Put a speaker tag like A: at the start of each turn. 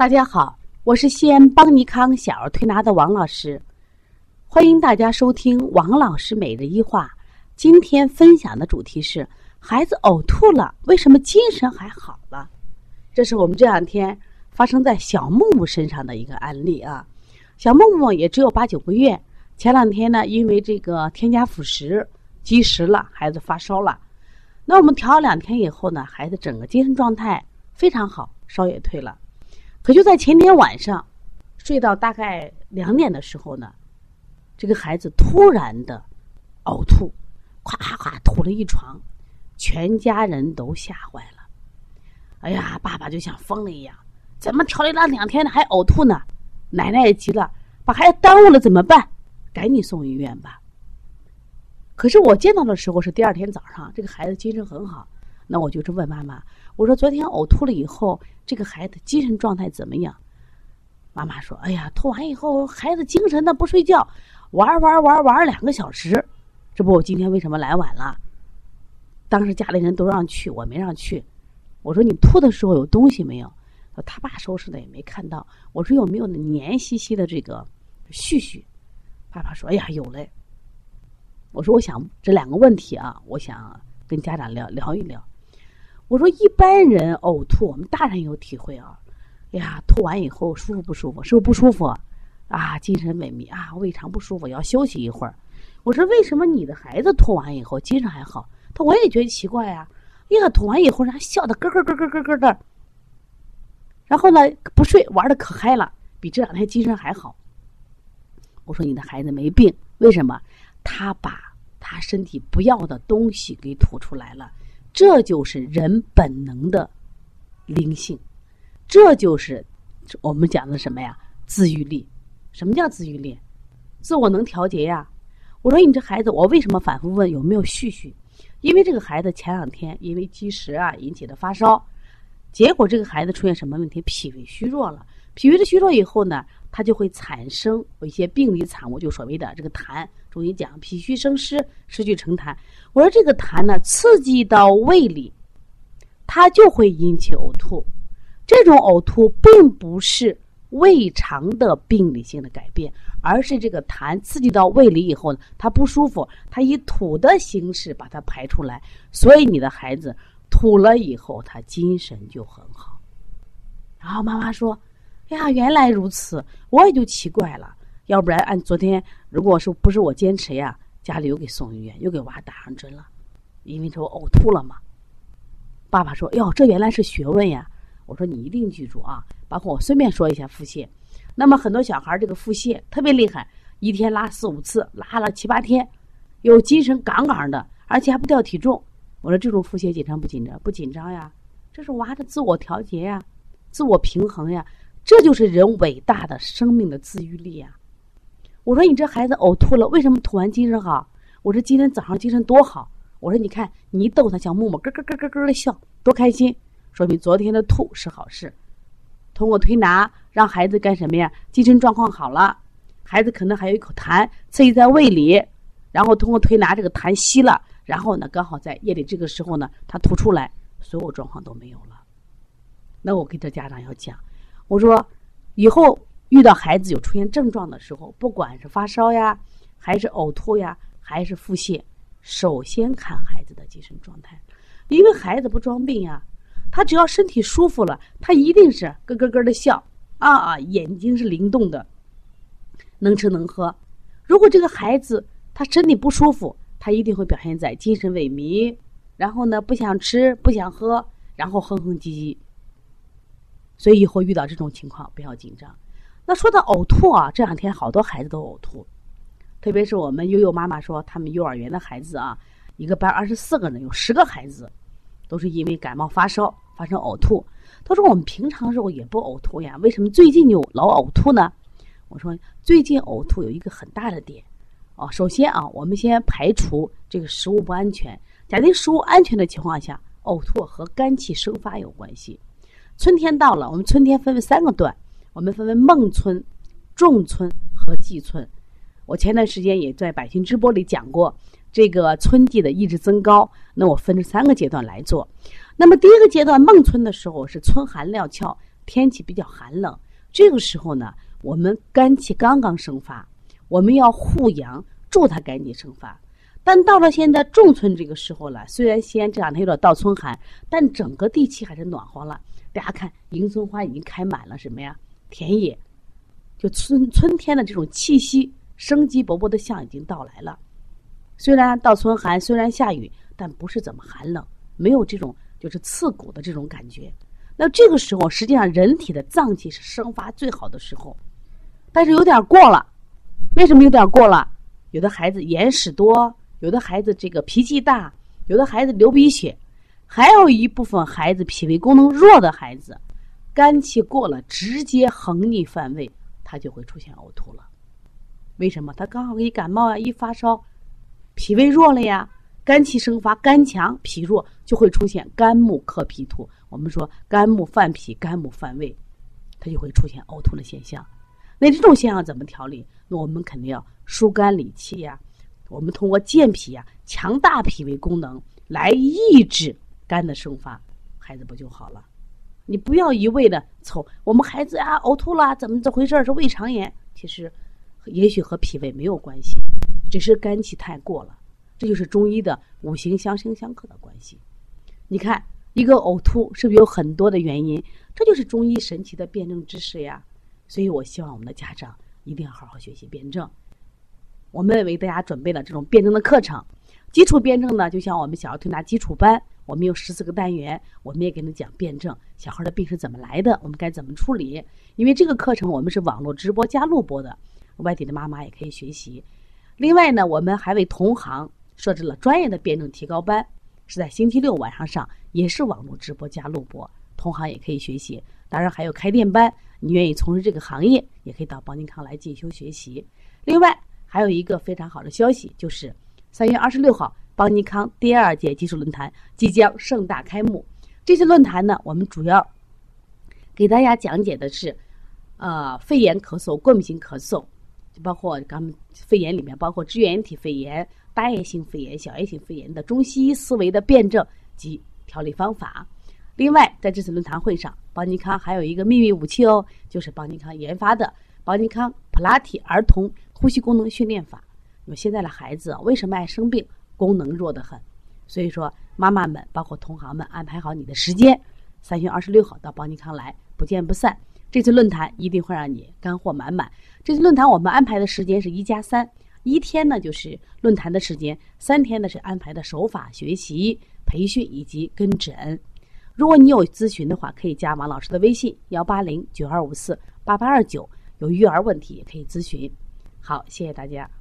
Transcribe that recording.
A: 大家好，我是西安邦尼康小儿推拿的王老师，欢迎大家收听王老师每日一话。今天分享的主题是孩子呕吐了，为什么精神还好了？这是我们这两天发生在小木木身上的一个案例啊。小木木也只有八九个月，前两天呢，因为这个添加辅食积食了，孩子发烧了。那我们调了两天以后呢，孩子整个精神状态非常好，烧也退了。可就在前天晚上，睡到大概两点的时候呢，这个孩子突然的呕吐，咵咵咵吐了一床，全家人都吓坏了。哎呀，爸爸就像疯了一样，怎么调理了两天还呕吐呢？奶奶也急了，把孩子耽误了怎么办？赶紧送医院吧。可是我见到的时候是第二天早上，这个孩子精神很好，那我就是问妈妈。我说昨天呕吐了以后，这个孩子精神状态怎么样？妈妈说：“哎呀，吐完以后孩子精神的不睡觉，玩玩玩玩两个小时。这不，我今天为什么来晚了？当时家里人都让去，我没让去。我说你吐的时候有东西没有？他爸收拾的也没看到。我说有没有黏兮兮的这个絮絮？爸爸说：哎呀，有嘞。我说我想这两个问题啊，我想跟家长聊聊一聊。”我说一般人呕吐，我们大人有体会啊。哎呀，吐完以后舒服不舒服？是不是不舒服？啊，精神萎靡啊，胃肠不舒服，要休息一会儿。我说为什么你的孩子吐完以后精神还好？他我也觉得奇怪呀。哎呀，吐完以后，人笑的咯咯咯咯咯咯的。然后呢，不睡，玩的可嗨了，比这两天精神还好。我说你的孩子没病，为什么？他把他身体不要的东西给吐出来了。这就是人本能的灵性，这就是我们讲的什么呀？自愈力。什么叫自愈力？自我能调节呀。我说你这孩子，我为什么反复问有没有絮絮？因为这个孩子前两天因为积食啊引起的发烧，结果这个孩子出现什么问题？脾胃虚弱了。脾胃的虚弱以后呢，它就会产生一些病理产物，就所谓的这个痰。中医讲脾虚生湿，湿聚成痰。我说这个痰呢，刺激到胃里，它就会引起呕吐。这种呕吐并不是胃肠的病理性的改变，而是这个痰刺激到胃里以后呢，它不舒服，它以吐的形式把它排出来。所以你的孩子吐了以后，他精神就很好。然后妈妈说：“哎呀，原来如此，我也就奇怪了。”要不然按昨天，如果说不是我坚持呀，家里又给送医院，又给娃打上针了，因为说呕吐了嘛。爸爸说：“哟，这原来是学问呀！”我说：“你一定记住啊！”包括我顺便说一下腹泻。那么很多小孩这个腹泻特别厉害，一天拉四五次，拉了七八天，有精神杠杠的，而且还不掉体重。我说这种腹泻紧张不紧张？不紧张呀，这是娃的自我调节呀，自我平衡呀，这就是人伟大的生命的自愈力呀。我说你这孩子呕吐了，为什么吐完精神好？我说今天早上精神多好。我说你看你一逗他，像木木咯咯咯咯咯的笑，多开心，说明昨天的吐是好事。通过推拿让孩子干什么呀？精神状况好了，孩子可能还有一口痰刺激在胃里，然后通过推拿这个痰吸了，然后呢刚好在夜里这个时候呢他吐出来，所有状况都没有了。那我给这家长要讲，我说以后。遇到孩子有出现症状的时候，不管是发烧呀，还是呕吐呀，还是腹泻，首先看孩子的精神状态，因为孩子不装病呀，他只要身体舒服了，他一定是咯咯咯的笑啊啊，眼睛是灵动的，能吃能喝。如果这个孩子他身体不舒服，他一定会表现在精神萎靡，然后呢不想吃不想喝，然后哼哼唧唧。所以以后遇到这种情况不要紧张。那说到呕吐啊，这两天好多孩子都呕吐，特别是我们悠悠妈妈说，他们幼儿园的孩子啊，一个班二十四个人，有十个孩子都是因为感冒发烧发生呕吐。他说我们平常时候也不呕吐呀，为什么最近就老呕吐呢？我说最近呕吐有一个很大的点哦，首先啊，我们先排除这个食物不安全，假定食物安全的情况下，呕吐和肝气生发有关系。春天到了，我们春天分为三个段。我们分为梦春、仲春和季春。我前段时间也在百姓直播里讲过这个春季的意志增高。那我分成三个阶段来做。那么第一个阶段梦春的时候是春寒料峭，天气比较寒冷，这个时候呢，我们肝气刚刚生发，我们要护阳，助它肝气生发。但到了现在仲春这个时候了，虽然西安这两天有点倒春寒，但整个地气还是暖和了。大家看，迎春花已经开满了，什么呀？田野，就春春天的这种气息，生机勃勃的象已经到来了。虽然倒春寒，虽然下雨，但不是怎么寒冷，没有这种就是刺骨的这种感觉。那这个时候，实际上人体的脏气是生发最好的时候，但是有点过了。为什么有点过了？有的孩子眼屎多。有的孩子这个脾气大，有的孩子流鼻血，还有一部分孩子脾胃功能弱的孩子，肝气过了，直接横逆犯胃，它就会出现呕吐了。为什么？他刚好一感冒啊，一发烧，脾胃弱了呀，肝气生发，肝强脾弱，就会出现肝木克脾土。我们说肝木犯脾，肝木犯胃，他就会出现呕吐的现象。那这种现象怎么调理？那我们肯定要疏肝理气呀。我们通过健脾呀，强大脾胃功能来抑制肝的生发，孩子不就好了？你不要一味的凑我们孩子啊呕吐了，怎么这回事？是胃肠炎？其实也许和脾胃没有关系，只是肝气太过了。这就是中医的五行相生相克的关系。你看一个呕吐是不是有很多的原因？这就是中医神奇的辩证知识呀。所以我希望我们的家长一定要好好学习辩证。我们为大家准备了这种辩证的课程，基础辩证呢，就像我们小儿推拿基础班，我们有十四个单元，我们也给你讲辩证，小孩的病是怎么来的，我们该怎么处理。因为这个课程我们是网络直播加录播的，外地的妈妈也可以学习。另外呢，我们还为同行设置了专业的辩证提高班，是在星期六晚上上，也是网络直播加录播，同行也可以学习。当然还有开店班，你愿意从事这个行业，也可以到邦尼康来进修学习。另外。还有一个非常好的消息，就是三月二十六号，邦尼康第二届技术论坛即将盛大开幕。这次论坛呢，我们主要给大家讲解的是，呃，肺炎咳嗽、过敏性咳嗽，就包括刚肺炎里面包括支原体肺炎、大叶性肺炎、小叶性肺炎的中西医思维的辩证及调理方法。另外，在这次论坛会上，邦尼康还有一个秘密武器哦，就是邦尼康研发的邦尼康普拉提儿童。呼吸功能训练法，那么现在的孩子为什么爱生病？功能弱得很。所以说，妈妈们包括同行们，安排好你的时间，三月二十六号到邦尼康来，不见不散。这次论坛一定会让你干货满满。这次论坛我们安排的时间是一加三，一天呢就是论坛的时间，三天呢是安排的手法学习、培训以及跟诊。如果你有咨询的话，可以加王老师的微信幺八零九二五四八八二九，有育儿问题也可以咨询。好，谢谢大家。